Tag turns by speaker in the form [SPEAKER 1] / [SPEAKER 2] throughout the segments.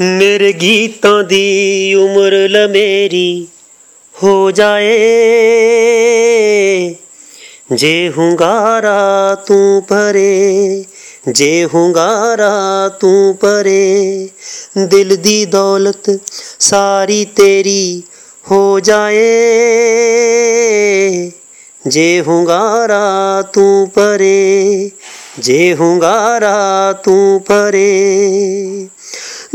[SPEAKER 1] ਮੇਰੇ ਗੀਤਾਂ ਦੀ ਉਮਰ ਲਮੇਰੀ ਹੋ ਜਾਏ। ਜੇ ਹੁੰਗਾਰਾ ਤੂੰ ਪਰੇ ਜੇ ਹੁੰਗਾਰਾ ਤੂੰ ਪਰੇ ਦਿਲ ਦੀ ਦੌਲਤ ਸਾਰੀ ਤੇਰੀ ਹੋ ਜਾਏ। ਜੇ ਹੁੰਗਾਰਾ ਤੂੰ ਪਰੇ ਜੇ ਹੁੰਗਾਰਾ ਤੂੰ ਪਰੇ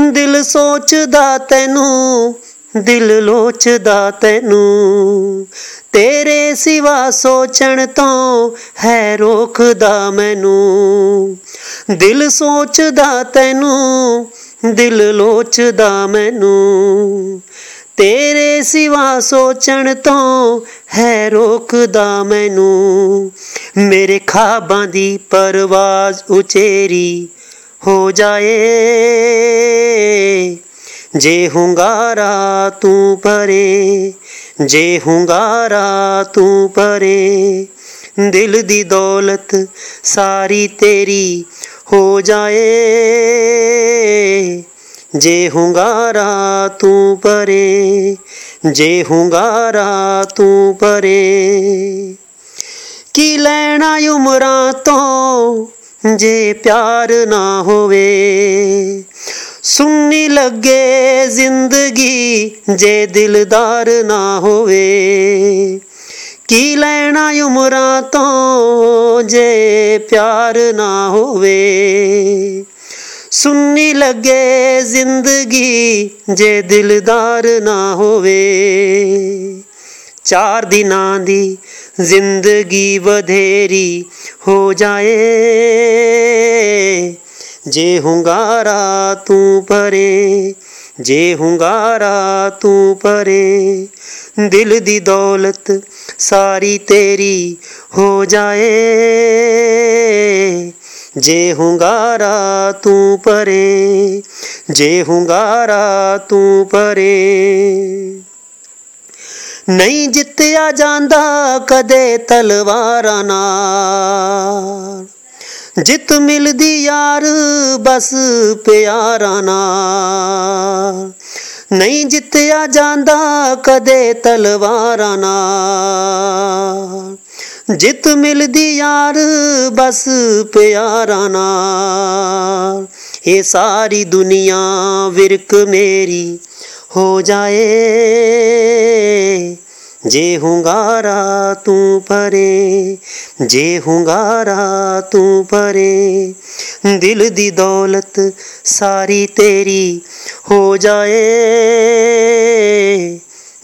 [SPEAKER 1] ਦਿਲ ਸੋਚਦਾ ਤੈਨੂੰ, ਦਿਲ ਲੋਚਦਾ ਤੈਨੂੰ। ਤੇਰੇ ਸਿਵਾ ਸੋਚਣ ਤੋਂ ਹੈ ਰੋਕਦਾ ਮੈਨੂੰ। ਦਿਲ ਸੋਚਦਾ ਤੈਨੂੰ, ਦਿਲ ਲੋਚਦਾ ਮੈਨੂੰ। ਤੇਰੇ ਸਿਵਾ ਸੋਚਣ ਤੋਂ ਹੈ ਰੋਕਦਾ ਮੈਨੂੰ। ਮੇਰੇ ਖਾਬਾਂ ਦੀ ਪਰਵਾਜ਼ ਉਚੇਰੀ ਹੋ ਜਾਏ। ਜੇ ਹੁੰਗਾਰਾ ਤੂੰ ਪਰੇ ਜੇ ਹੁੰਗਾਰਾ ਤੂੰ ਪਰੇ ਦਿਲ ਦੀ ਦੌਲਤ ਸਾਰੀ ਤੇਰੀ ਹੋ ਜਾਏ। ਜੇ ਹੁੰਗਾਰਾ ਤੂੰ ਪਰੇ ਜੇ ਹੁੰਗਾਰਾ ਤੂੰ ਪਰੇ ਕੀ ਲੈਣਾ ਉਮਰਾਂ ਤੋਂ ਜੇ ਪਿਆਰ ਨਾ ਹੋਵੇ। ਸੁਣਨੀ ਲੱਗੇ ਜ਼ਿੰਦਗੀ ਜੇ ਦਿਲਦਾਰ ਨਾ ਹੋਵੇ। ਕੀ ਲੈਣਾ ਉਮਰਾਂ ਤੋਂ ਜੇ ਪਿਆਰ ਨਾ ਹੋਵੇ। ਸੁਣਨੀ ਲੱਗੇ ਜ਼ਿੰਦਗੀ ਜੇ ਦਿਲਦਾਰ ਨਾ ਹੋਵੇ। ਚਾਰ ਦਿਨਾਂ ਦੀ ਜ਼ਿੰਦਗੀ ਵਧੇਰੀ ਹੋ ਜਾਏ। ਜੇ ਹੁੰਗਾਰਾ ਤੂੰ ਪਰੇ ਜੇ ਹੁੰਗਾਰਾ ਤੂੰ ਪਰੇ ਦਿਲ ਦੀ ਦੌਲਤ ਸਾਰੀ ਤੇਰੀ ਹੋ ਜਾਏ। ਜੇ ਹੁੰਗਾਰਾ ਤੂੰ ਪਰੇ ਜੇ ਹੁੰਗਾਰਾ ਤੂੰ ਪਰੇ ਨਹੀਂ ਜਿੱਤਿਆ ਜਾਂਦਾ ਕਦੇ ਤਲਵਾਰਾਂ ਨਾਲ। ਜਿੱਤ ਮਿਲਦੀ ਯਾਰ ਬਸ ਪਿਆਰਾਂ ਨਾਲ। ਨਹੀਂ ਜਿੱਤਿਆ ਜਾਂਦਾ ਕਦੇ ਤਲਵਾਰਾਂ ਨਾਲ। ਜਿੱਤ ਮਿਲਦੀ ਯਾਰ ਬਸ ਪਿਆਰਾਂ ਨਾਲ। ਇਹ ਸਾਰੀ ਦੁਨੀਆ ਵਿਰਕ ਮੇਰੀ ਹੋ ਜਾਏ। ਜੇ ਹੁੰਗਾਰਾ ਤੂੰ ਪਰੇ ਜੇ ਹੁੰਗਾਰਾ ਤੂੰ ਪਰੇ ਦਿਲ ਦੀ ਦੌਲਤ ਸਾਰੀ ਤੇਰੀ ਹੋ ਜਾਏ।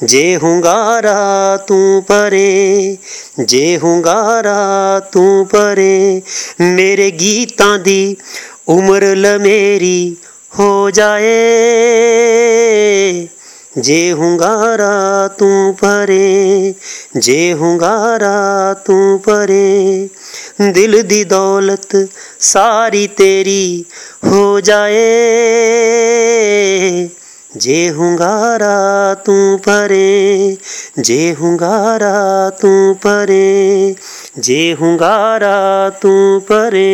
[SPEAKER 1] ਜੇ ਹੁੰਗਾਰਾ ਤੂੰ ਪਰੇ ਜੇ ਹੁੰਗਾਰਾ ਤੂੰ ਪਰੇ ਮੇਰੇ ਗੀਤਾਂ ਦੀ ਉਮਰ ਲਮੇਰੀ ਹੋ ਜਾਏ। ਜੇ ਹੁੰਗਾਰਾ ਤੂੰ ਪਰੇ ਜੇ ਹੁੰਗਾਰਾ ਤੂੰ ਪਰੇ ਦਿਲ ਦੀ ਦੌਲਤ ਸਾਰੀ ਤੇਰੀ ਹੋ ਜਾਏ ਜੇ ਹੁੰਗਾਰਾ ਤੂੰ ਪਰੇ ਜੇ ਹੁੰਗਾਰਾ ਤੂੰ ਪਰੇ ਜੇ ਹੁੰਗਾਰਾ ਤੂੰ ਪਰੇ